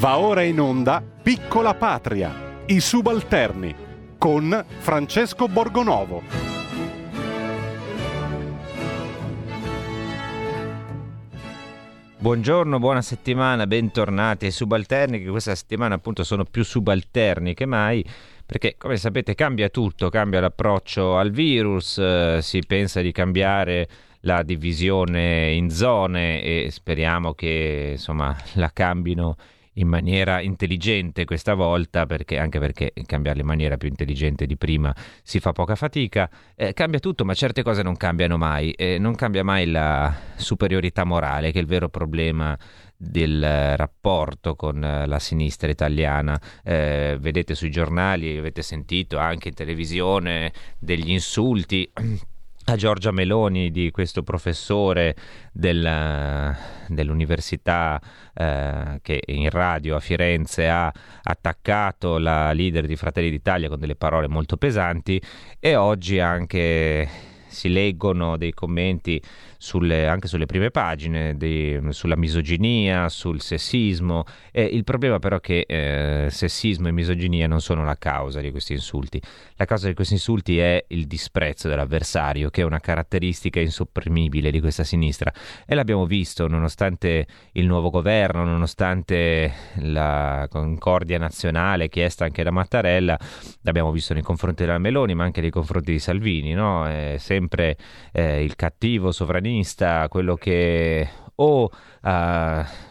Va ora in onda Piccola Patria, i subalterni, con Francesco Borgonovo. Buongiorno, buona settimana, bentornati ai subalterni che questa settimana appunto sono più subalterni che mai perché come sapete cambia tutto, cambia l'approccio al virus, eh, si pensa di cambiare la divisione in zone e speriamo che insomma la cambino in maniera intelligente questa volta, perché, anche perché cambiarle in maniera più intelligente di prima si fa poca fatica. Eh, cambia tutto, ma certe cose non cambiano mai. Eh, non cambia mai la superiorità morale, che è il vero problema del rapporto con la sinistra italiana. Eh, vedete sui giornali, avete sentito anche in televisione degli insulti a Giorgia Meloni di questo professore del, dell'università eh, che in radio a Firenze ha attaccato la leader di Fratelli d'Italia con delle parole molto pesanti e oggi anche si leggono dei commenti sulle, anche sulle prime pagine, di, sulla misoginia, sul sessismo. E il problema però è che eh, sessismo e misoginia non sono la causa di questi insulti. La causa di questi insulti è il disprezzo dell'avversario, che è una caratteristica insopprimibile di questa sinistra. E l'abbiamo visto nonostante il nuovo governo, nonostante la concordia nazionale chiesta anche da Mattarella, l'abbiamo visto nei confronti della Meloni, ma anche nei confronti di Salvini. No? È sempre eh, il cattivo sovranista quello che o uh,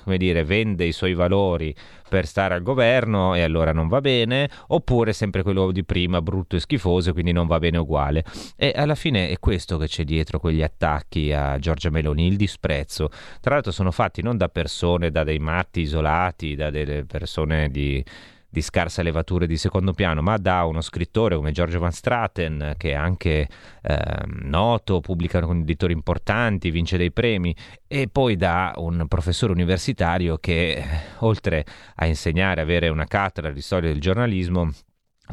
come dire, vende i suoi valori per stare al governo e allora non va bene, oppure sempre quello di prima, brutto e schifoso, quindi non va bene uguale. E alla fine è questo che c'è dietro quegli attacchi a Giorgia Meloni, il disprezzo. Tra l'altro sono fatti non da persone, da dei matti isolati, da delle persone di di scarsa levatura di secondo piano, ma da uno scrittore come Giorgio Van Straten, che è anche eh, noto, pubblica con editori importanti, vince dei premi, e poi da un professore universitario che, oltre a insegnare, avere una cattedra di storia del giornalismo,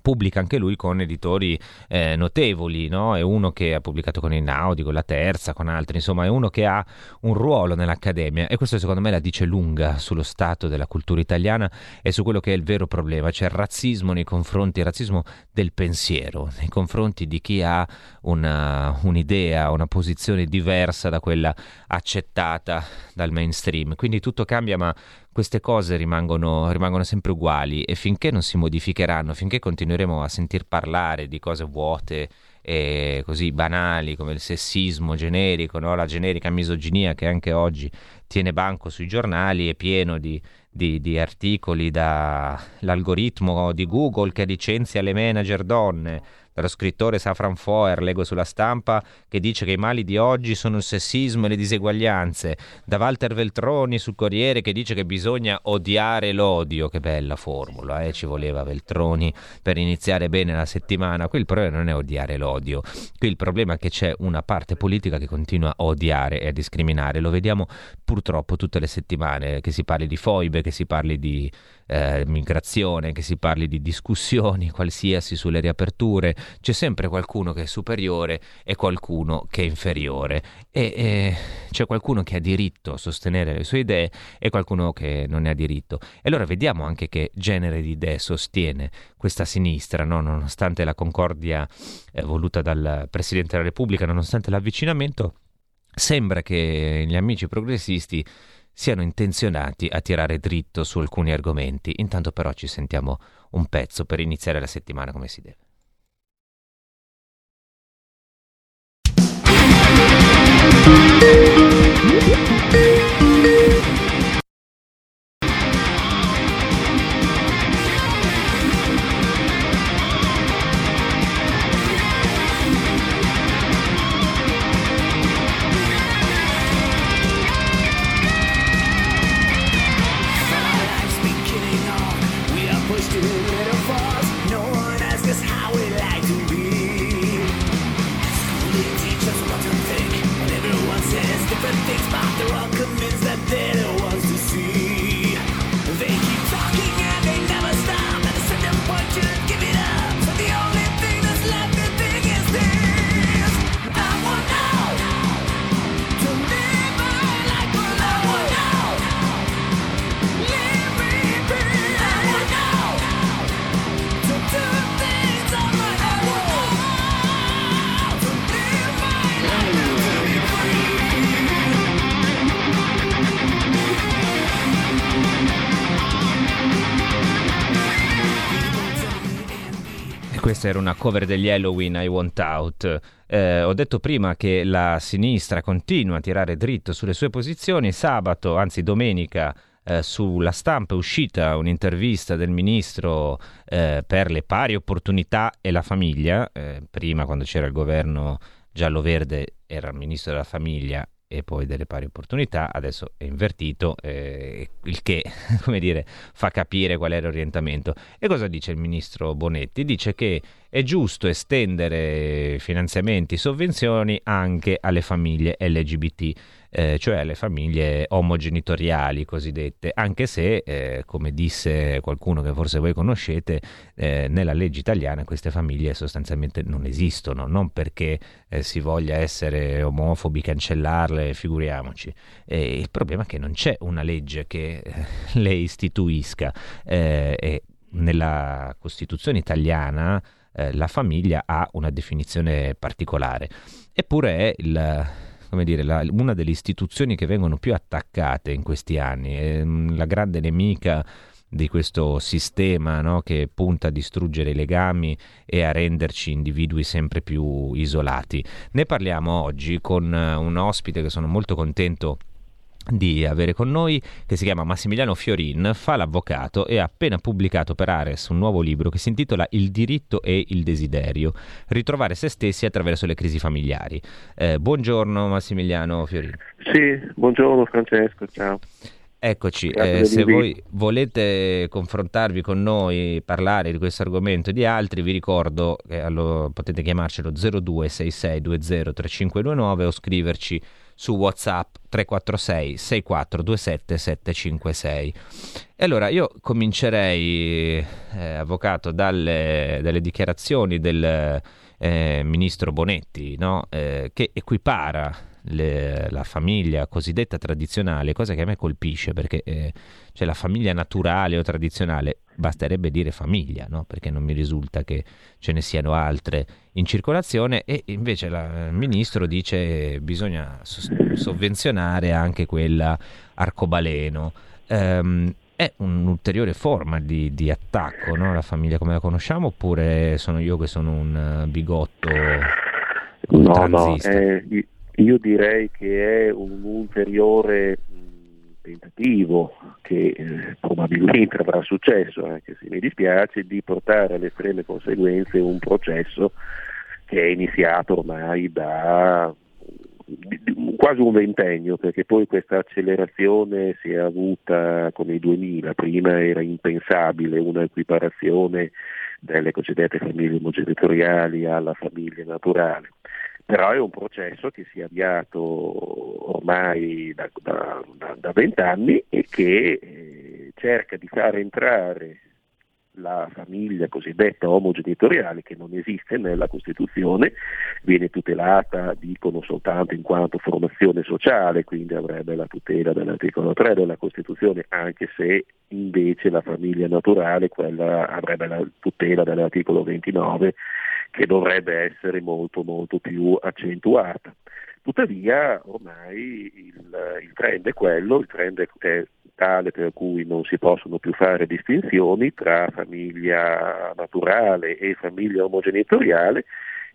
pubblica anche lui con editori eh, notevoli, no? è uno che ha pubblicato con Inaudi, con la Terza, con altri, insomma è uno che ha un ruolo nell'Accademia e questo secondo me la dice lunga sullo stato della cultura italiana e su quello che è il vero problema, cioè il razzismo nei confronti, il razzismo del pensiero, nei confronti di chi ha una, un'idea, una posizione diversa da quella accettata dal mainstream. Quindi tutto cambia ma queste cose rimangono, rimangono, sempre uguali e finché non si modificheranno, finché continueremo a sentir parlare di cose vuote e così banali come il sessismo generico, no? la generica misoginia che anche oggi tiene banco sui giornali, è pieno di, di, di articoli dall'algoritmo di Google che licenzia le manager donne dallo scrittore Safran Foer, leggo sulla stampa, che dice che i mali di oggi sono il sessismo e le diseguaglianze, da Walter Veltroni sul Corriere che dice che bisogna odiare l'odio, che bella formula, eh? ci voleva Veltroni per iniziare bene la settimana, qui il problema non è odiare l'odio, qui il problema è che c'è una parte politica che continua a odiare e a discriminare, lo vediamo purtroppo tutte le settimane, che si parli di foibe, che si parli di eh, migrazione, che si parli di discussioni qualsiasi sulle riaperture, c'è sempre qualcuno che è superiore e qualcuno che è inferiore e, e c'è qualcuno che ha diritto a sostenere le sue idee e qualcuno che non ne ha diritto. E allora vediamo anche che genere di idee sostiene questa sinistra, no? nonostante la concordia eh, voluta dal Presidente della Repubblica, nonostante l'avvicinamento, sembra che gli amici progressisti siano intenzionati a tirare dritto su alcuni argomenti. Intanto però ci sentiamo un pezzo per iniziare la settimana come si deve. Questa era una cover degli Halloween I Want Out. Eh, ho detto prima che la sinistra continua a tirare dritto sulle sue posizioni. Sabato, anzi domenica, eh, sulla stampa è uscita un'intervista del ministro eh, per le pari opportunità e la famiglia. Eh, prima, quando c'era il governo giallo-verde, era il ministro della famiglia e poi delle pari opportunità, adesso è invertito, eh, il che come dire, fa capire qual è l'orientamento. E cosa dice il ministro Bonetti? Dice che è giusto estendere finanziamenti, sovvenzioni anche alle famiglie LGBT eh, cioè alle famiglie omogenitoriali cosiddette, anche se, eh, come disse qualcuno che forse voi conoscete, eh, nella legge italiana queste famiglie sostanzialmente non esistono, non perché eh, si voglia essere omofobi, cancellarle, figuriamoci. il problema è che non c'è una legge che eh, le istituisca eh, e nella Costituzione italiana la famiglia ha una definizione particolare. Eppure è il, come dire, la, una delle istituzioni che vengono più attaccate in questi anni, è mm, la grande nemica di questo sistema no, che punta a distruggere i legami e a renderci individui sempre più isolati. Ne parliamo oggi con eh, un ospite che sono molto contento avere con noi, che si chiama Massimiliano Fiorin, fa l'avvocato e ha appena pubblicato per Ares un nuovo libro che si intitola Il diritto e il desiderio, ritrovare se stessi attraverso le crisi familiari. Eh, buongiorno Massimiliano Fiorin. Sì, buongiorno Francesco, ciao. Eccoci, eh, se voi volete confrontarvi con noi, parlare di questo argomento e di altri, vi ricordo che allora, potete chiamarcelo 0266203529 o scriverci su WhatsApp 346 6427 756. E allora io comincerei, eh, avvocato, dalle, dalle, dichiarazioni del eh, ministro Bonetti, no? eh, che equipara le, la famiglia cosiddetta tradizionale, cosa che a me colpisce perché eh, cioè la famiglia naturale o tradizionale basterebbe dire famiglia, no? perché non mi risulta che ce ne siano altre in circolazione e invece la, il ministro dice che bisogna sovvenzionare anche quella arcobaleno. Um, è un'ulteriore forma di, di attacco no? alla famiglia come la conosciamo oppure sono io che sono un bigotto? No, no, eh, io direi che è un ulteriore tentativo che eh, probabilmente avrà successo, anche se mi dispiace, di portare alle estreme conseguenze un processo che è iniziato ormai da quasi un ventennio, perché poi questa accelerazione si è avuta con i 2000, prima era impensabile una equiparazione delle cosiddette famiglie omogenitoriali alla famiglia naturale però è un processo che si è avviato ormai da vent'anni e che eh, cerca di far entrare la famiglia cosiddetta omogenitoriale che non esiste nella Costituzione, viene tutelata, dicono soltanto in quanto formazione sociale, quindi avrebbe la tutela dell'articolo 3 della Costituzione, anche se invece la famiglia naturale quella avrebbe la tutela dell'articolo 29 che dovrebbe essere molto molto più accentuata. Tuttavia ormai il, il trend è quello, il trend è tale per cui non si possono più fare distinzioni tra famiglia naturale e famiglia omogenitoriale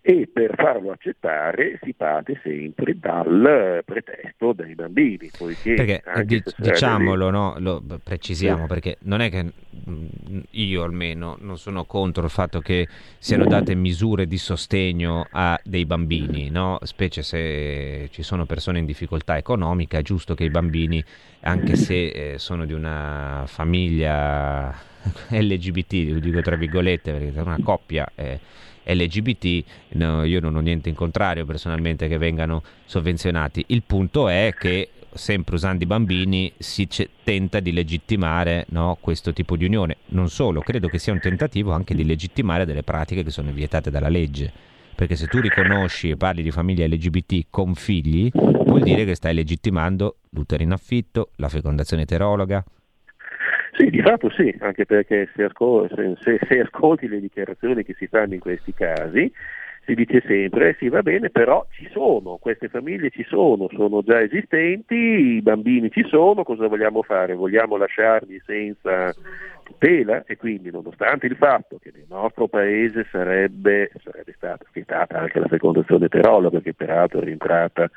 e per farlo accettare si parte sempre dal pretesto dei bambini. Perché di, diciamolo, no? lo precisiamo, sì. perché non è che mm, io almeno non sono contro il fatto che siano date misure di sostegno a dei bambini, no? specie se ci sono persone in difficoltà economica, è giusto che i bambini, anche se eh, sono di una famiglia LGBT, lo dico tra virgolette, perché è una coppia... Eh, LGBT, no, io non ho niente in contrario personalmente che vengano sovvenzionati. Il punto è che sempre usando i bambini si c- tenta di legittimare no, questo tipo di unione. Non solo, credo che sia un tentativo anche di legittimare delle pratiche che sono vietate dalla legge. Perché se tu riconosci e parli di famiglia LGBT con figli, vuol dire che stai legittimando l'utero in affitto, la fecondazione eterologa, sì, di fatto sì, anche perché se, ascol- se, se, ascolti le dichiarazioni che si fanno in questi casi, si dice sempre, sì va bene, però ci sono, queste famiglie ci sono, sono già esistenti, i bambini ci sono, cosa vogliamo fare? Vogliamo lasciarli senza tutela e quindi nonostante il fatto che nel nostro paese sarebbe, sarebbe stata vietata anche la fecondazione eterologa, che peraltro è rientrata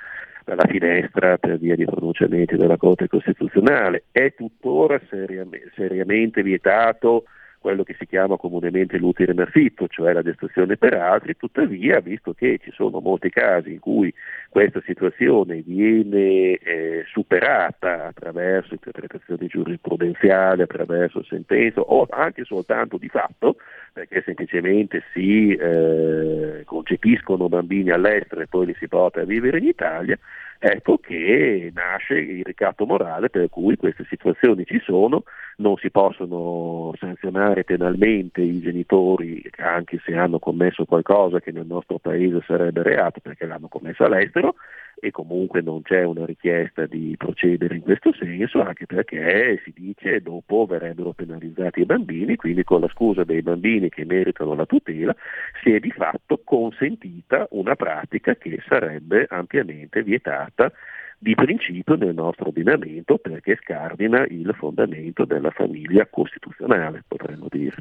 dalla finestra per via di pronunciamenti della Corte Costituzionale, è tuttora seriamente, seriamente vietato quello che si chiama comunemente l'utile in affitto, cioè la gestazione per altri, tuttavia, visto che ci sono molti casi in cui questa situazione viene eh, superata attraverso interpretazioni giurisprudenziali, attraverso sentenze o anche soltanto di fatto, perché semplicemente si eh, concepiscono bambini all'estero e poi li si porta a vivere in Italia, ecco che nasce il ricatto morale per cui queste situazioni ci sono, non si possono sanzionare penalmente i genitori anche se hanno commesso qualcosa che nel nostro paese sarebbe reato perché l'hanno commesso all'estero e comunque non c'è una richiesta di procedere in questo senso anche perché si dice dopo verrebbero penalizzati i bambini, quindi con la scusa dei bambini che meritano la tutela si è di fatto consentita una pratica che sarebbe ampiamente vietata di principio nel nostro ordinamento perché scardina il fondamento della famiglia costituzionale, potremmo dire.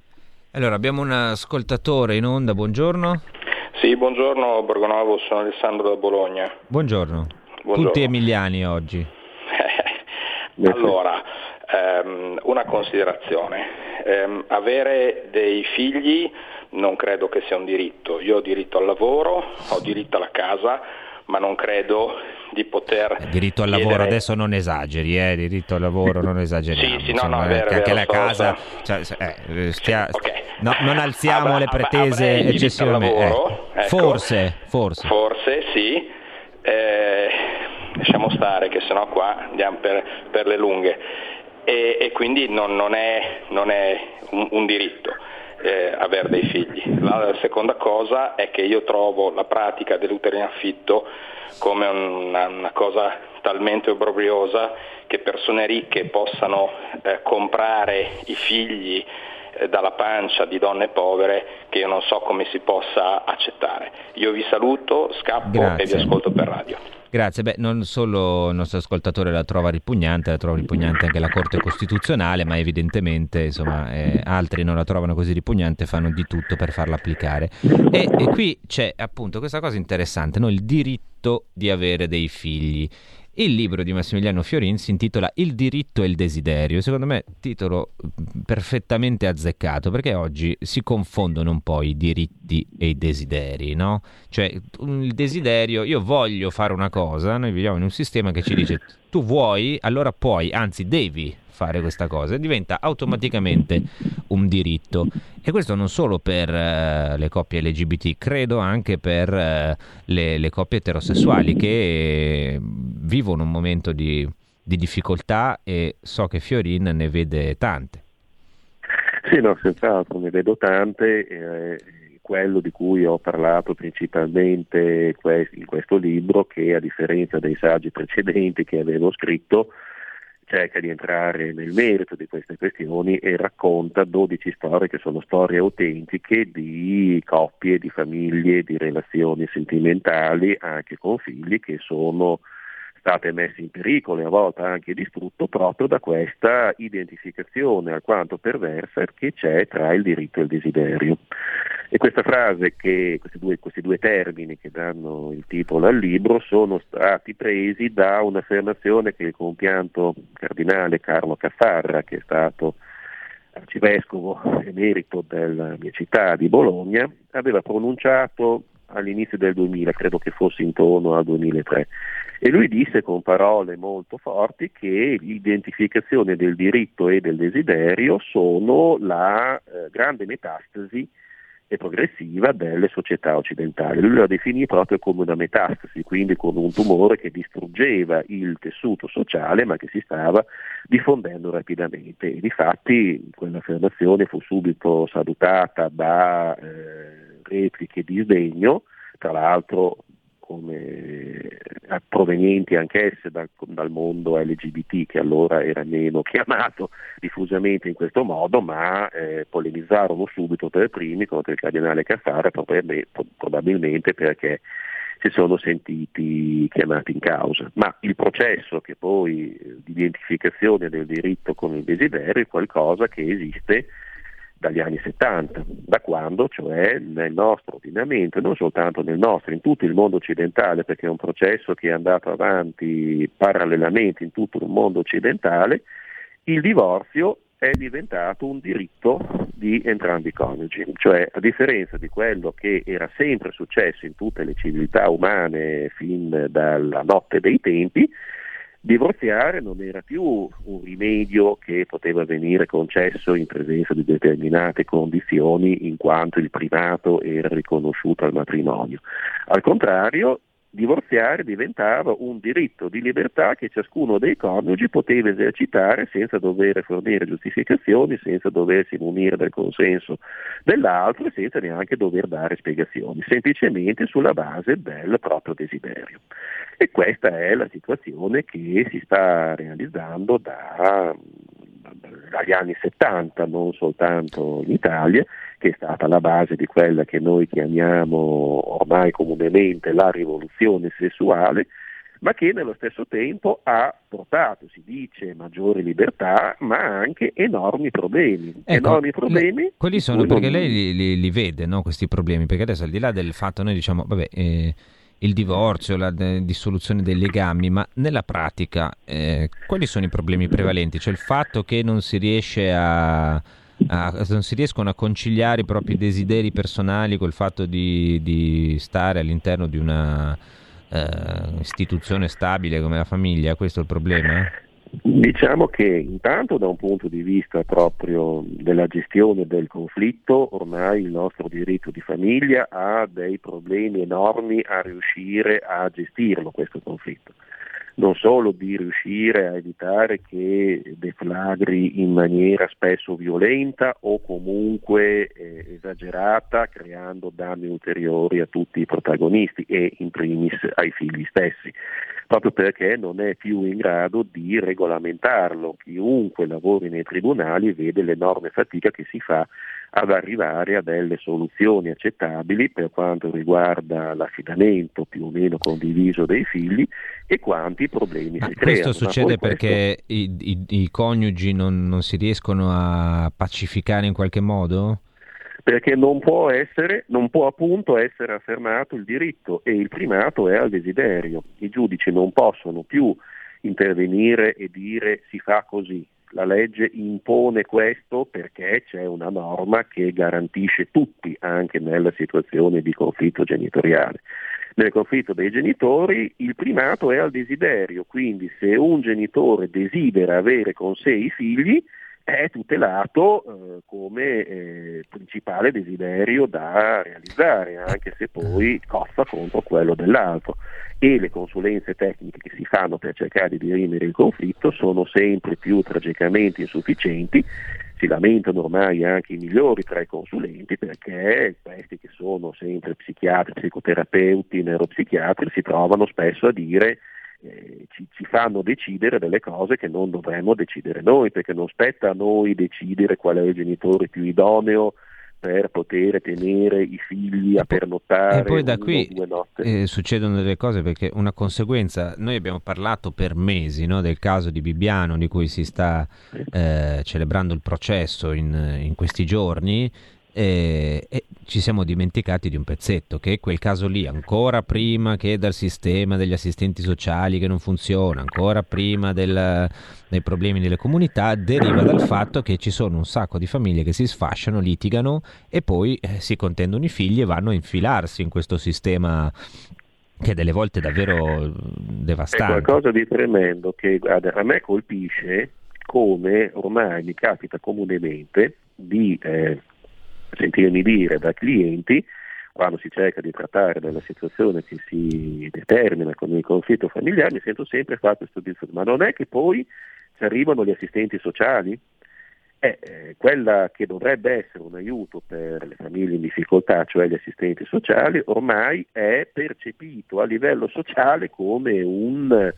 Allora, abbiamo un ascoltatore in onda, buongiorno. Sì, buongiorno Borgonovo, sono Alessandro da Bologna. Buongiorno. buongiorno. Tutti emiliani oggi. allora, ehm, una considerazione. Eh, avere dei figli non credo che sia un diritto. Io ho diritto al lavoro, ho diritto alla casa, ma non credo di poter... Il diritto al chiedere... lavoro adesso non esageri, eh? diritto al lavoro non esageriamo. sì, sì, no, no, è vero, anche la casa... Cioè, eh, stia... okay. no, non alziamo Abra, le pretese eccessivamente. Eh. Ecco. Forse, forse. Forse, sì. Eh, lasciamo stare che sennò qua andiamo per, per le lunghe. E, e quindi non, non, è, non è un, un diritto eh, avere dei figli. La seconda cosa è che io trovo la pratica dell'utero in affitto come una, una cosa talmente obbrobriosa che persone ricche possano eh, comprare i figli dalla pancia di donne povere che io non so come si possa accettare. Io vi saluto, scappo Grazie. e vi ascolto per radio. Grazie, beh, non solo il nostro ascoltatore la trova ripugnante, la trova ripugnante anche la Corte Costituzionale, ma evidentemente insomma, eh, altri non la trovano così ripugnante, fanno di tutto per farla applicare. E, e qui c'è appunto questa cosa interessante, no? il diritto di avere dei figli. Il libro di Massimiliano Fiorin si intitola Il diritto e il desiderio, secondo me titolo mm, perfettamente azzeccato perché oggi si confondono un po' i diritti e i desideri, no? Cioè il desiderio, io voglio fare una cosa, noi viviamo in un sistema che ci dice tu vuoi, allora puoi, anzi devi fare questa cosa e diventa automaticamente un diritto. E questo non solo per uh, le coppie LGBT, credo anche per uh, le, le, coppie eterosessuali che vivono un momento di, di difficoltà e so che Fiorin ne vede tante. Sì, no, senz'altro ne vedo tante. Eh, quello di cui ho parlato principalmente in questo libro, che a differenza dei saggi precedenti che avevo scritto, cerca di entrare nel merito di queste questioni e racconta 12 storie che sono storie autentiche di coppie, di famiglie, di relazioni sentimentali anche con figli che sono state messe in pericolo e a volte anche distrutto proprio da questa identificazione alquanto perversa che c'è tra il diritto e il desiderio. E questa frase, che, questi, due, questi due termini che danno il titolo al libro, sono stati presi da un'affermazione che il compianto cardinale Carlo Caffarra, che è stato arcivescovo emerito della mia città di Bologna, aveva pronunciato all'inizio del 2000, credo che fosse intorno al 2003. E lui disse con parole molto forti che l'identificazione del diritto e del desiderio sono la eh, grande metastasi e progressiva delle società occidentali. Lui la definì proprio come una metastasi, quindi come un tumore che distruggeva il tessuto sociale ma che si stava diffondendo rapidamente. E difatti quell'affermazione fu subito salutata da eh, repliche di sdegno, tra l'altro come provenienti anch'esse dal, dal, mondo LGBT, che allora era meno chiamato diffusamente in questo modo, ma eh, polemizzarono subito per primi contro il cardinale Caffara, probabilmente perché si sono sentiti chiamati in causa. Ma il processo che poi di identificazione del diritto con il desiderio è qualcosa che esiste dagli anni 70, da quando, cioè nel nostro ordinamento, non soltanto nel nostro, in tutto il mondo occidentale, perché è un processo che è andato avanti parallelamente in tutto il mondo occidentale, il divorzio è diventato un diritto di entrambi i coniugi, cioè a differenza di quello che era sempre successo in tutte le civiltà umane fin dalla notte dei tempi, Divorziare non era più un rimedio che poteva venire concesso in presenza di determinate condizioni in quanto il primato era riconosciuto al matrimonio. Al contrario, divorziare diventava un diritto di libertà che ciascuno dei coniugi poteva esercitare senza dover fornire giustificazioni, senza doversi munire del consenso dell'altro e senza neanche dover dare spiegazioni, semplicemente sulla base del proprio desiderio. E questa è la situazione che si sta realizzando da, dagli anni 70, non soltanto in Italia, che è stata la base di quella che noi chiamiamo ormai comunemente la rivoluzione sessuale, ma che nello stesso tempo ha portato, si dice, maggiore libertà, ma anche enormi problemi. Ecco, enormi problemi. Le, quelli sono perché non... lei li, li, li vede, no, questi problemi, perché adesso al di là del fatto noi diciamo, vabbè, eh, il divorzio, la de- dissoluzione dei legami, ma nella pratica eh, quali sono i problemi prevalenti? Cioè il fatto che non si riesce a, a non si riescono a conciliare i propri desideri personali col fatto di, di stare all'interno di una uh, istituzione stabile come la famiglia, questo è il problema? Diciamo che intanto da un punto di vista proprio della gestione del conflitto, ormai il nostro diritto di famiglia ha dei problemi enormi a riuscire a gestirlo questo conflitto non solo di riuscire a evitare che deflagri in maniera spesso violenta o comunque eh, esagerata, creando danni ulteriori a tutti i protagonisti e in primis ai figli stessi, proprio perché non è più in grado di regolamentarlo. Chiunque lavori nei tribunali vede l'enorme fatica che si fa ad arrivare a delle soluzioni accettabili per quanto riguarda l'affidamento più o meno condiviso dei figli e quanti problemi Ma si questo creano. Questo succede perché i, i, i, coniugi non, non si riescono a pacificare in qualche modo? perché non può, essere, non può appunto essere affermato il diritto e il primato è al desiderio. I giudici non possono più intervenire e dire si fa così, la legge impone questo perché c'è una norma che garantisce tutti anche nella situazione di conflitto genitoriale. Nel conflitto dei genitori il primato è al desiderio, quindi se un genitore desidera avere con sé i figli, è tutelato eh, come eh, principale desiderio da realizzare, anche se poi cozza contro quello dell'altro. E le consulenze tecniche che si fanno per cercare di dirimere il conflitto sono sempre più tragicamente insufficienti. Si lamentano ormai anche i migliori tra i consulenti perché questi che sono sempre psichiatri, psicoterapeuti, neuropsichiatri si trovano spesso a dire eh, ci, ci, fanno decidere delle cose che non dovremmo decidere noi, perché non spetta a noi decidere qual è il genitore più idoneo per poter tenere i figli a pernottare. E poi da qui eh, succedono delle cose perché una conseguenza, noi abbiamo parlato per mesi no, del caso di Bibbiano di cui si sta eh, celebrando il processo in, in questi giorni e, e, ci siamo dimenticati di un pezzetto, che è quel caso lì, ancora prima che dal sistema degli assistenti sociali che non funziona, ancora prima del, dei problemi delle comunità, deriva dal fatto che ci sono un sacco di famiglie che si sfasciano, litigano e poi eh, si contendono i figli e vanno a infilarsi in questo sistema che delle volte è davvero devastante. È qualcosa di tremendo che a me colpisce come ormai mi capita comunemente di... Eh, sentirmi dire da clienti quando si cerca di trattare della situazione che si determina con il conflitto familiare, mi sento sempre fare questo discorso, ma non è che poi ci arrivano gli assistenti sociali? è eh, quella che dovrebbe essere un aiuto per le famiglie in difficoltà, cioè gli assistenti sociali, ormai è percepito a livello sociale come un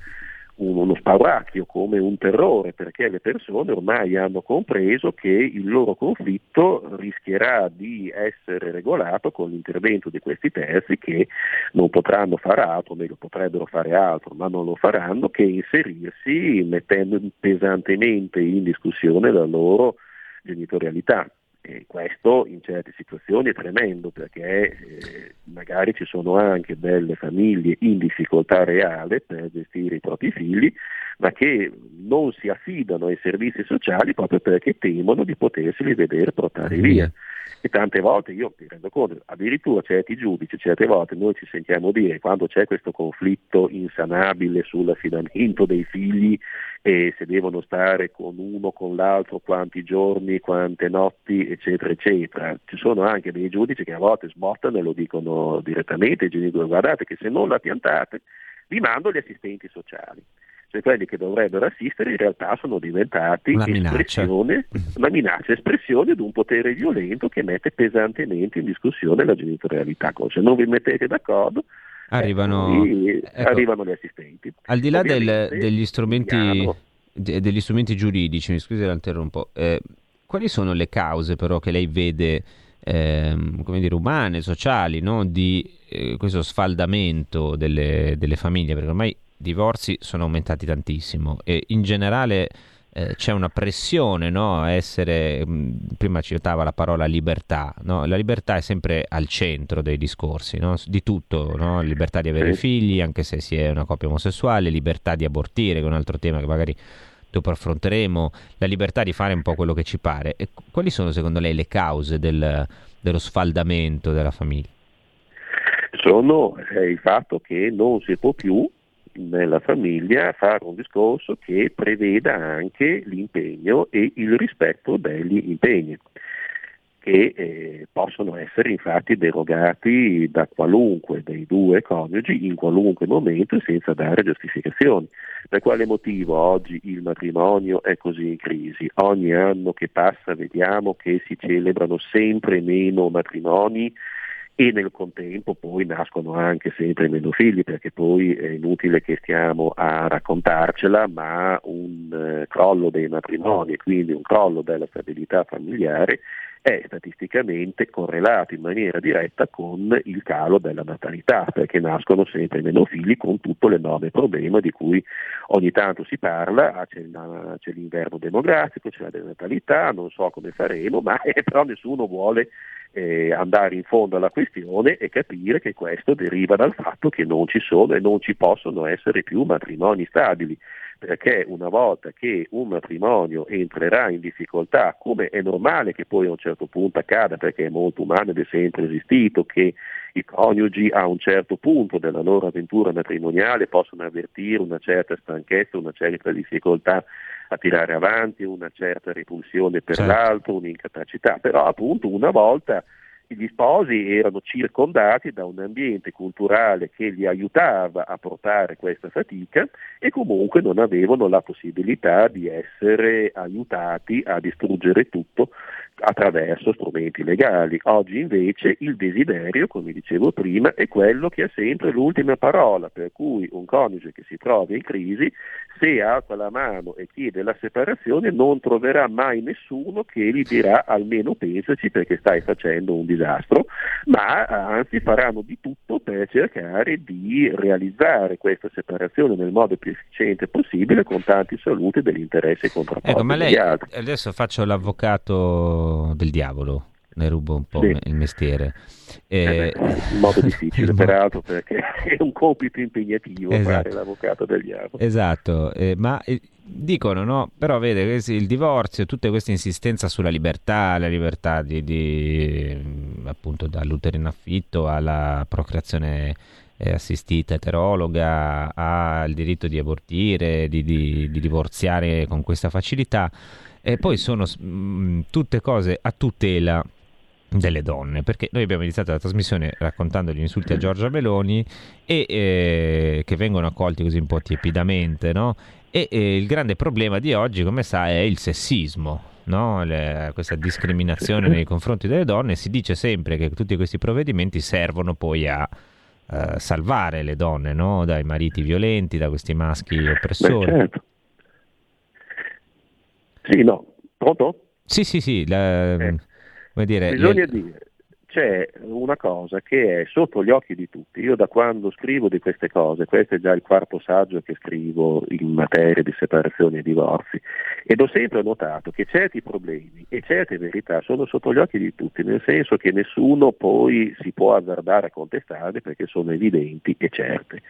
uno spauracchio, come un terrore, perché le persone ormai hanno compreso che il loro conflitto rischierà di essere regolato con l'intervento di questi terzi che non potranno fare altro, meglio potrebbero fare altro, ma non lo faranno, che inserirsi mettendo pesantemente in discussione la loro genitorialità. E questo in certe situazioni è tremendo perché eh, magari ci sono anche delle famiglie in difficoltà reale per gestire i propri figli, ma che non si affidano ai servizi sociali proprio perché temono di poterseli vedere portare via. E tante volte io mi rendo conto, addirittura certi giudici, certe volte noi ci sentiamo dire quando c'è questo conflitto insanabile sull'affidamento dei figli e se devono stare con uno, con l'altro, quanti giorni, quante notti, eccetera, eccetera. Ci sono anche dei giudici che a volte sbottano e lo dicono direttamente ai genitori, guardate che se non la piantate vi mando gli assistenti sociali cioè quelli che dovrebbero assistere in realtà sono diventati una minaccia. una minaccia, espressione di un potere violento che mette pesantemente in discussione la genitorialità. Se non vi mettete d'accordo, arrivano, eh, ecco, arrivano gli assistenti. Al di là del, degli, strumenti, degli, strumenti, giuridici, mi scusi se la interrompo, eh, quali sono le cause però che lei vede ehm, come dire, umane, sociali, no? di eh, questo sfaldamento delle, delle famiglie? Perché ormai divorzi sono aumentati tantissimo e in generale eh, c'è una pressione no, a essere, mh, mm, prima citava la parola libertà, no? la libertà è sempre al centro dei discorsi, no? di tutto, no? libertà di avere figli anche se si è una coppia omosessuale, libertà di abortire, che è un altro tema che magari dopo affronteremo, la libertà di fare un po' quello che ci pare. E quali sono secondo lei le cause del, dello sfaldamento della famiglia? Sono eh, il fatto che non si può più nella famiglia fare un discorso che preveda anche l'impegno e il rispetto degli impegni che eh, possono essere infatti derogati da qualunque dei due coniugi in qualunque momento senza dare giustificazioni. Per quale motivo oggi il matrimonio è così in crisi? Ogni anno che passa vediamo che si celebrano sempre meno matrimoni e nel contempo poi nascono anche sempre meno figli perché poi è inutile che stiamo a raccontarcela, ma un eh, crollo dei matrimoni, quindi un crollo della stabilità familiare è statisticamente correlato in maniera diretta con il calo della natalità, perché nascono sempre meno figli con tutto l'enorme problema di cui ogni tanto si parla, ah, c'è, la, c'è l'inverno demografico, c'è la denatalità, non so come faremo, ma eh, però nessuno vuole eh, andare in fondo alla questione e capire che questo deriva dal fatto che non ci sono e non ci possono essere più matrimoni stabili perché una volta che un matrimonio entrerà in difficoltà, come è normale che poi a un certo punto accada, perché è molto umano ed è sempre esistito, che i coniugi a un certo punto della loro avventura matrimoniale possono avvertire una certa stanchezza, una certa difficoltà a tirare avanti, una certa repulsione per certo. l'altro, un'incapacità, però appunto una volta gli sposi erano circondati da un ambiente culturale che li aiutava a portare questa fatica e comunque non avevano la possibilità di essere aiutati a distruggere tutto attraverso strumenti legali. Oggi invece il desiderio, come dicevo prima, è quello che ha sempre l'ultima parola, per cui un coniuge che si trova in crisi, se alza la mano e chiede la separazione, non troverà mai nessuno che gli dirà almeno pensaci perché stai facendo un disastro, ma anzi faranno di tutto per cercare di realizzare questa separazione nel modo più efficiente possibile con tanti saluti dell'interesse contrapposti ecco, ma lei, Adesso faccio l'avvocato del diavolo, ne rubo un po' sì. il mestiere. Eh, eh, in modo difficile, peraltro, perché è un compito impegnativo esatto. fare l'avvocato del diavolo. Esatto, eh, ma dicono, no? Però vede, il divorzio, tutte queste insistenza sulla libertà, la libertà di, di appunto dall'utero in affitto alla procreazione eh, assistita eterologa, al diritto di abortire, di, di, di divorziare con questa facilità e poi sono mh, mm, tutte cose a tutela delle donne, perché noi abbiamo iniziato la trasmissione raccontando gli insulti a Giorgia Meloni e eh, che vengono accolti così un po' tiepidamente, no? E, e il grande problema di oggi, come sa, è il sessismo. no? Le, questa discriminazione nei confronti delle donne, si dice sempre che tutti questi provvedimenti servono poi a uh, salvare le donne no? dai mariti violenti, da questi maschi oppressori. Beh, certo. Sì, no. Pronto? Sì, sì, sì. La, eh. dire, Bisogna le... dire, c'è una cosa che è sotto gli occhi di tutti. Io da quando scrivo di queste cose, questo è già il quarto saggio che scrivo in materia di separazione e divorzi, ed ho sempre notato che certi problemi e certe verità sono sotto gli occhi di tutti, nel senso che nessuno poi si può azzardare a contestarle perché sono evidenti e certe.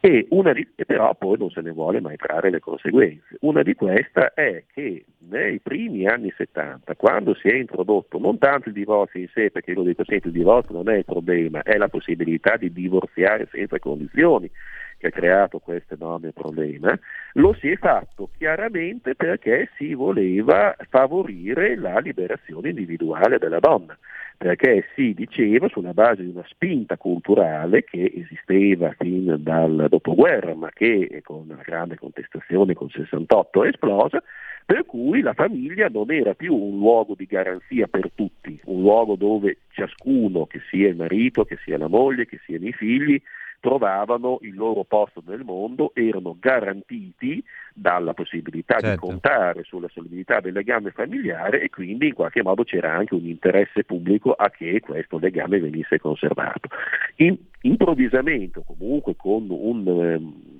E una di, però poi non se ne vuole mai trarre le conseguenze. Una di queste è che nei primi anni 70, quando si è introdotto non tanto il divorzio in sé, perché lo dico sempre, il divorzio non è il problema, è la possibilità di divorziare senza condizioni che ha creato questo enorme problema, lo si è fatto chiaramente perché si voleva favorire la liberazione individuale della donna, perché si diceva sulla base di una spinta culturale che esisteva fin dal dopoguerra, ma che con la grande contestazione col 68 è esplosa, per cui la famiglia non era più un luogo di garanzia per tutti, un luogo dove ciascuno, che sia il marito, che sia la moglie, che siano i figli, trovavano il loro posto nel mondo, erano garantiti dalla possibilità certo. di contare sulla solidità del legame familiare e quindi in qualche modo c'era anche un interesse pubblico a che questo legame venisse conservato. In, improvvisamente, comunque con un ehm,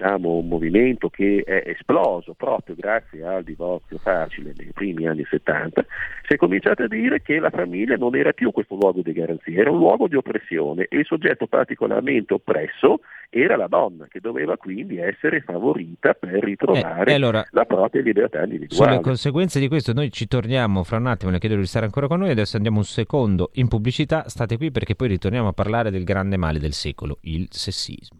diciamo, un movimento che è esploso proprio grazie al divorzio facile nei primi anni 70, si è cominciato a dire che la famiglia non era più questo luogo di garanzia, era un luogo di oppressione e il soggetto particolarmente oppresso era la donna, che doveva quindi essere favorita per ritrovare eh, allora, la propria libertà individuale. Sulle conseguenze di questo noi ci torniamo fra un attimo, le chiedo di stare ancora con noi, adesso andiamo un secondo in pubblicità, state qui perché poi ritorniamo a parlare del grande male del secolo, il sessismo.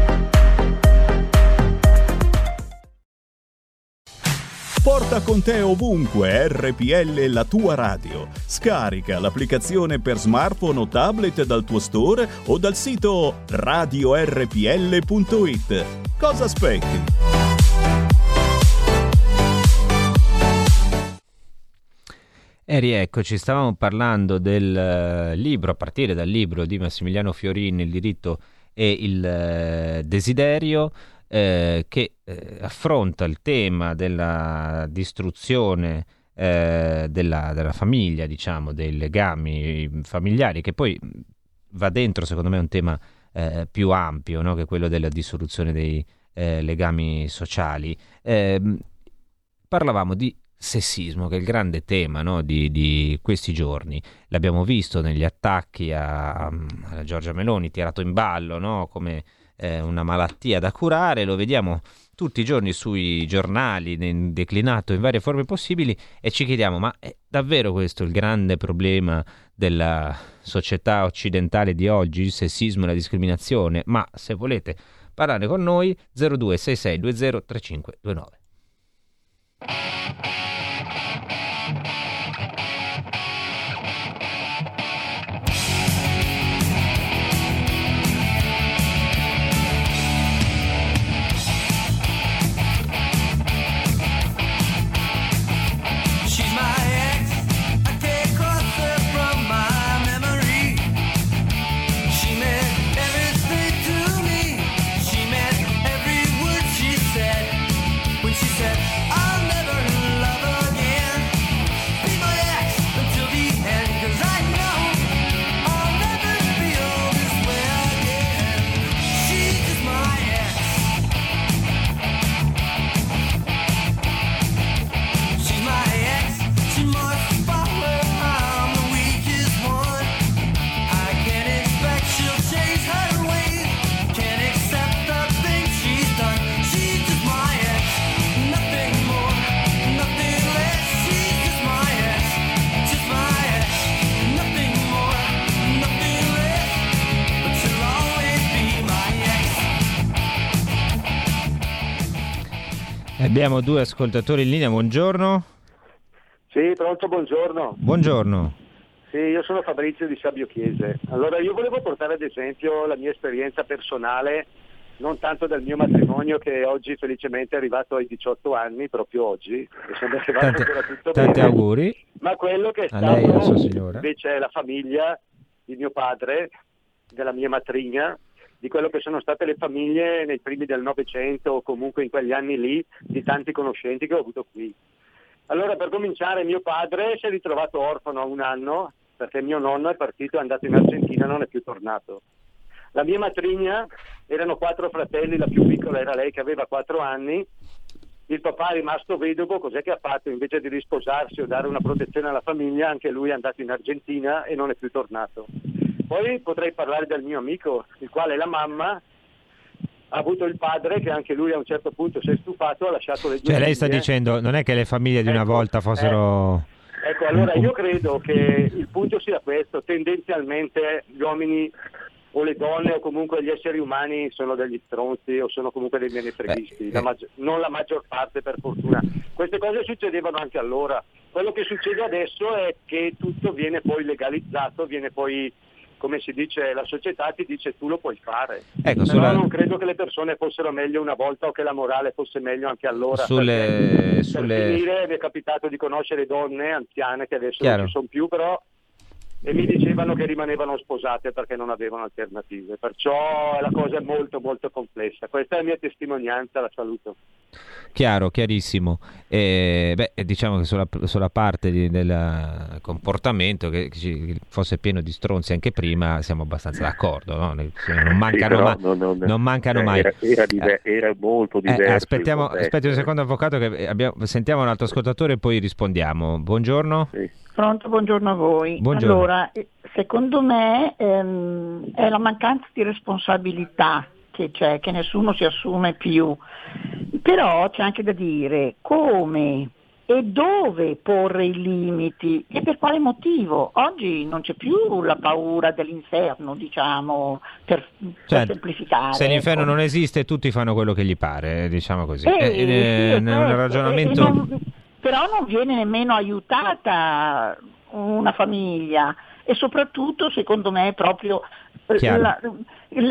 Porta con te ovunque RPL la tua radio. Scarica l'applicazione per smartphone o tablet dal tuo store o dal sito radiorpl.it. Cosa aspetti? E rieccoci, stavamo parlando del uh, libro, a partire dal libro di Massimiliano Fiorini, Il diritto e il uh, desiderio, eh, che eh, affronta il tema della distruzione eh, della, della, famiglia, diciamo, dei legami familiari, che poi va dentro, secondo me, un tema eh, più ampio, no? che quello della dissoluzione dei eh, legami sociali. Ehm, parlavamo di sessismo, che è il grande tema no, di, di, questi giorni. L'abbiamo visto negli attacchi a, a Giorgia Meloni, tirato in ballo no, come eh, una malattia da curare, lo vediamo tutti i giorni sui giornali, declinato in varie forme possibili e ci chiediamo, ma è davvero questo il grande problema della società occidentale di oggi, il sessismo e la discriminazione? Ma se volete parlare con noi 0266203529. Abbiamo due ascoltatori in linea, buongiorno. Sì, pronto, buongiorno. Buongiorno. Sì, io sono Fabrizio di Sabio Chiese. Allora, io volevo portare ad esempio la mia esperienza personale, non tanto del mio matrimonio che oggi felicemente è arrivato ai 18 anni, proprio oggi, e sembra che vada ancora tutto tanti bene. auguri. Ma quello che è stato lei invece la famiglia di mio padre, della mia matrigna, di quello che sono state le famiglie nei primi del Novecento o comunque in quegli anni lì, di tanti conoscenti che ho avuto qui. Allora per cominciare mio padre si è ritrovato orfano a un anno perché mio nonno è partito, è andato in Argentina e non è più tornato. La mia matrigna erano quattro fratelli, la più piccola era lei che aveva quattro anni. Il papà è rimasto vedovo, cos'è che ha fatto? Invece di risposarsi o dare una protezione alla famiglia, anche lui è andato in Argentina e non è più tornato. Poi potrei parlare del mio amico, il quale la mamma ha avuto il padre che anche lui a un certo punto si è stufato, ha lasciato le due Cioè lei sta dicendo, non è che le famiglie di una Ecco, volta fossero... Ecco, allora io credo che il punto sia questo, tendenzialmente gli uomini o le donne o comunque gli esseri umani sono degli stronzi o sono comunque dei la eh. maggi- non la maggior parte per fortuna. Queste cose succedevano anche allora. Quello che succede adesso è che tutto viene poi legalizzato, viene poi, come si dice, la società ti dice tu lo puoi fare. Ecco, Però sulla- non credo che le persone fossero meglio una volta o che la morale fosse meglio anche allora. Sulle- perché sulle- Per finire mi è capitato di conoscere donne anziane che adesso Chiaro. non ci sono più, però e mi dicevano che rimanevano sposate perché non avevano alternative. Perciò la cosa è molto molto complessa. Questa è la mia testimonianza, la saluto. Chiaro, chiarissimo. E, beh, diciamo che sulla, sulla parte di- del comportamento, che ci fosse pieno di stronzi anche prima, siamo abbastanza d'accordo. No? Non mancano, però ma- non- non- non mancano eh, mai. Era, era diver- era molto Eh, diverso. il aspettiamo, aspetti un secondo, avvocato, che abbiamo- sentiamo un altro ascoltatore e poi rispondiamo. Buongiorno. Pronto, buongiorno a voi. Buongiorno. Allora, eh, secondo me ehm, è la mancanza di responsabilità che c'è, che nessuno si assume più. Però c'è anche da dire come e dove porre i limiti e per quale motivo. Oggi non c'è più la paura dell'inferno, diciamo, per, per Certo, semplificare. Se l'inferno ecco. non esiste, tutti fanno quello che gli pare, diciamo così. Eh, Eh, sì, eh, è nel questo. ragionamento... E non- però non viene nemmeno aiutata una famiglia e soprattutto secondo me proprio eh. La,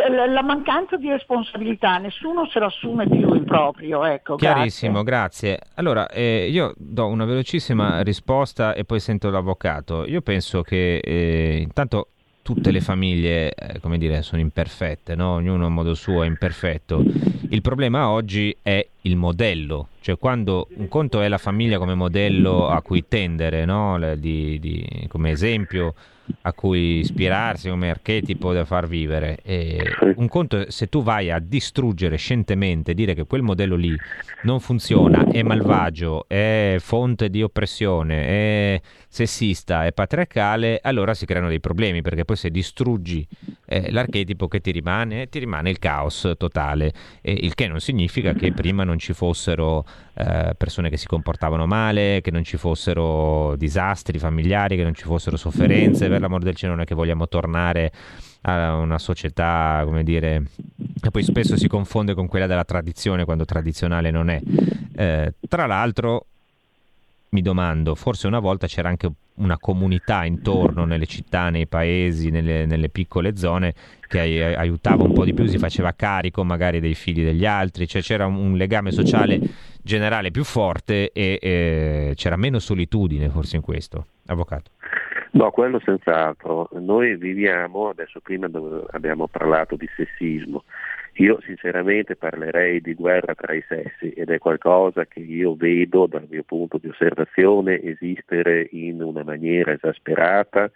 la- la mancanza di responsabilità, nessuno se lo assume più in proprio. Ecco, Chiarissimo, grazie. Allora, eh, io do una velocissima risposta e poi sento l'avvocato. Io penso che eh, intanto tutte le famiglie, eh, come dire, sono imperfette, no? ognuno a modo suo è imperfetto. Il problema oggi è il modello, cioè quando un conto è la famiglia come modello a cui tendere, no? Di- di- come esempio a cui ispirarsi, come archetipo da far vivere. E un conto è se tu vai a distruggere scientemente, dire che quel modello lì non funziona, è malvagio, è fonte di oppressione, è sessista, è patriarcale, allora si creano dei problemi, perché poi se distruggi eh, l'archetipo che ti rimane, ti rimane il caos totale, e il che non significa che prima non ci fossero eh, persone che si comportavano male, che non ci fossero disastri familiari, che non ci fossero sofferenze, per l'amor del cielo non è che vogliamo tornare a una società, come dire, che poi spesso si confonde con quella della tradizione quando tradizionale non è. Eh, tra l'altro, mi domando, forse una volta c'era anche una comunità intorno nelle città, nei paesi, nelle, nelle piccole zone che ai- aiutava un po' di più, si faceva carico magari dei figli degli altri, cioè c'era un, un legame sociale generale più forte e eh, c'era meno solitudine forse in questo. Avvocato. No, quello senz'altro. Noi viviamo, adesso prima abbiamo parlato di sessismo, io sinceramente parlerei di guerra tra i sessi ed è qualcosa che io vedo dal mio punto di osservazione esistere in una maniera esasperata,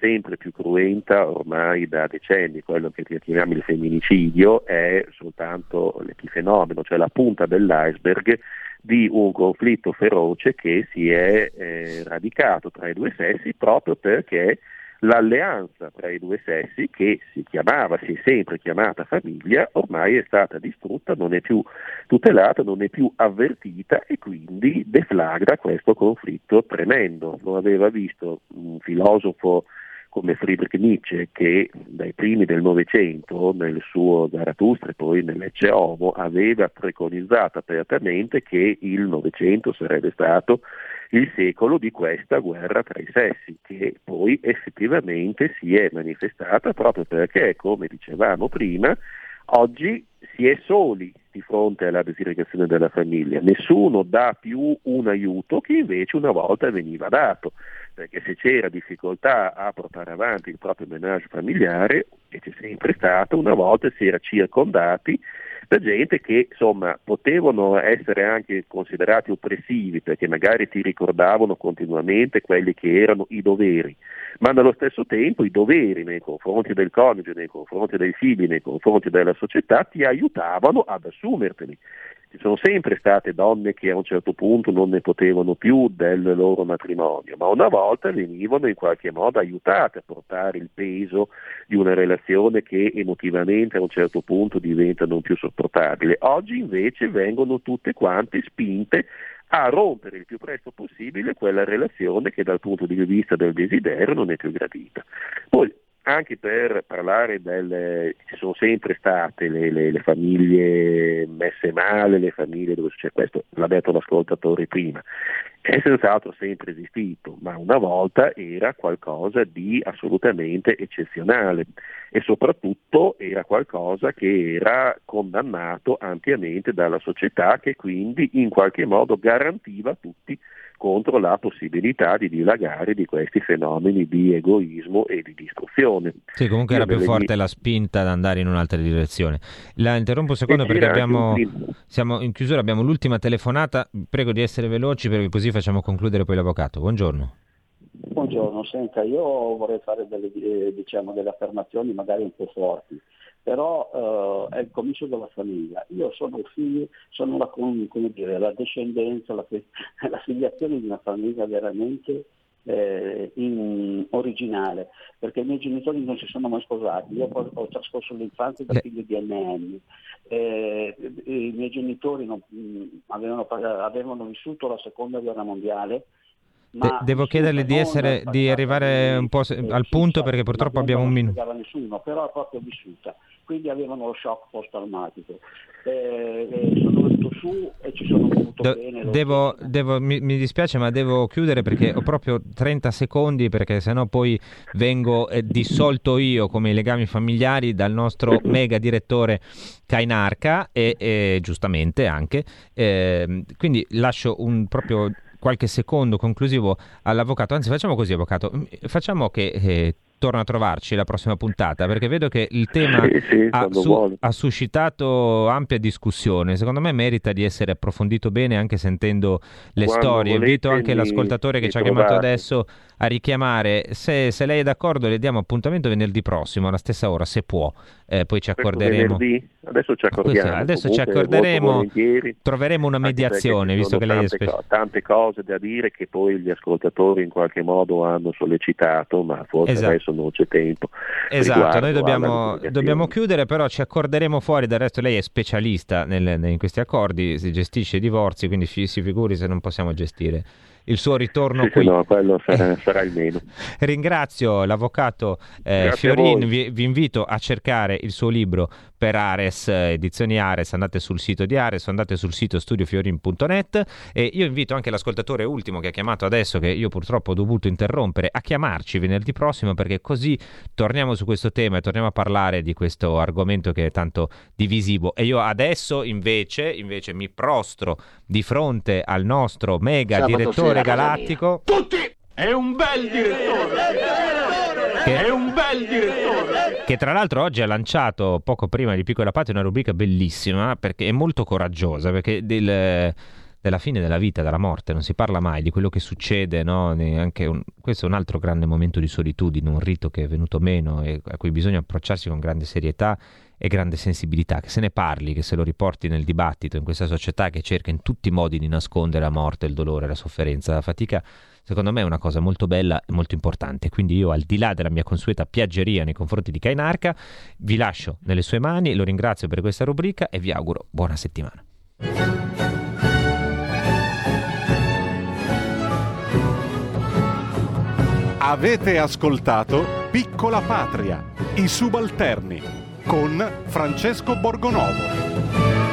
sempre più cruenta ormai da decenni. Quello che chiamiamo il femminicidio è soltanto l'epifenomeno, cioè la punta dell'iceberg di un conflitto feroce che si è eh, radicato tra i due sessi proprio perché l'alleanza tra i due sessi, che si chiamava, si è sempre chiamata famiglia, ormai è stata distrutta, non è più tutelata, non è più avvertita e quindi deflagra questo conflitto tremendo. Lo aveva visto un filosofo come Friedrich Nietzsche che dai primi del Novecento nel suo Zarathustra e poi nell'Ecce Homo aveva preconizzato apertamente che il Novecento sarebbe stato il secolo di questa guerra tra i sessi, che poi effettivamente si è manifestata proprio perché, come dicevamo prima, oggi si è soli di fronte alla disgregazione della famiglia, nessuno dà più un aiuto che invece una volta veniva dato, perché se c'era difficoltà a portare avanti il proprio menage familiare, che c'è sempre stato, una volta si era circondati da gente che insomma potevano essere anche considerati oppressivi perché magari ti ricordavano continuamente quelli che erano i doveri, ma nello stesso tempo i doveri nei confronti del coniuge, nei confronti dei figli, nei confronti della società ti aiutavano ad assumerteli. Ci sono sempre state donne che a un certo punto non ne potevano più del loro matrimonio, ma una volta venivano in qualche modo aiutate a portare il peso di una relazione che emotivamente a un certo punto diventa non più sopportabile. Oggi invece vengono tutte quante spinte a rompere il più presto possibile quella relazione che dal punto di vista del desiderio non è più gradita. Poi anche per parlare del... ci sono sempre state le, le, le, famiglie messe male, le famiglie dove succede questo, l'ha detto l'ascoltatore prima, è senz'altro sempre esistito, ma una volta era qualcosa di assolutamente eccezionale e soprattutto era qualcosa che era condannato ampiamente dalla società che quindi in qualche modo garantiva a tutti contro la possibilità di dilagare di questi fenomeni di egoismo e di distruzione. Sì, comunque era più forte la spinta ad andare in un'altra direzione. La interrompo un secondo perché abbiamo, siamo in chiusura, abbiamo l'ultima telefonata, prego di essere veloci perché così facciamo concludere poi l'avvocato. Buongiorno. Buongiorno, senta, io vorrei fare delle, eh, diciamo, delle affermazioni magari un po' forti però eh, è il commisso della famiglia. Io sono figlio, sono la, dire, la discendenza, la, la, filiazione di una famiglia veramente eh, in, originale, perché i miei genitori non si sono mai sposati, io ho, ho trascorso l'infanzia da figlio di NN, eh, i miei genitori non, avevano, avevano vissuto la seconda guerra mondiale, De- devo chiederle di, essere, di arrivare un po' al punto perché purtroppo abbiamo un minuto. Non nessuno, però è proprio vissuta quindi avevano lo shock post-traumatico. Eh, eh, sono venuto su e ci sono venuto Do- bene. Devo, devo, mi, mi, dispiace, ma devo chiudere perché ho proprio 30 secondi, perché sennò poi vengo eh, dissolto io come i legami familiari dal nostro mega direttore Kainarca e, e giustamente anche. Ehm, quindi lascio un proprio qualche secondo conclusivo all'avvocato. Anzi, facciamo così, avvocato. Facciamo che eh, torna a trovarci la prossima puntata perché vedo che il tema sì, sì, ha, su- ha, suscitato ampia discussione. Secondo me merita di essere approfondito bene anche sentendo le quando storie. Invito anche l'ascoltatore che ci ha chiamato adesso a richiamare. Se, se, lei è d'accordo, le diamo appuntamento venerdì prossimo alla stessa ora, se può. Eh, poi ci accorderemo. Adesso ci accordiamo. Adesso ci accorderemo. Troveremo una mediazione, visto che lei è specialista. tante cose da dire che poi gli ascoltatori in qualche modo hanno sollecitato, ma forse esatto. adesso non c'è tempo. Esatto, noi dobbiamo, dobbiamo, chiudere, però ci accorderemo fuori. Del resto, lei è specialista nel, in questi accordi, si gestisce i divorzi, quindi si figuri se non possiamo gestire il suo ritorno sì, qui. No, quello sarà, sarà, il meno. Ringrazio l'avvocato eh, Fiorin, vi, vi, invito a cercare il suo libro per Ares, edizioni Ares, andate sul sito di Ares, andate sul sito studiofiorin.net e io invito anche l'ascoltatore ultimo che ha chiamato adesso, che io purtroppo ho dovuto interrompere, a chiamarci venerdì prossimo perché così torniamo su questo tema e torniamo a parlare di questo argomento che è tanto divisivo. E io adesso invece, invece mi prostro di fronte al nostro mega Sabato direttore galattico. Tutti! È un bel direttore! Che, è un bel direttore! Che tra l'altro oggi ha lanciato poco prima di Piccola Patria una rubrica bellissima perché è molto coraggiosa, perché del, della fine della vita, della morte, non si parla mai di quello che succede, no? un, questo è un altro grande momento di solitudine, un rito che è venuto meno e a cui bisogna approcciarsi con grande serietà e grande sensibilità, che se ne parli, che se lo riporti nel dibattito in questa società che cerca in tutti i modi di nascondere la morte, il dolore, la sofferenza, la fatica secondo me è una cosa molto bella e molto importante. Quindi io, al di là della mia consueta piaggeria nei confronti di Kainarca, vi lascio nelle sue mani, lo ringrazio per questa rubrica e vi auguro buona settimana. Avete ascoltato Piccola Patria, i subalterni con Francesco Borgonovo.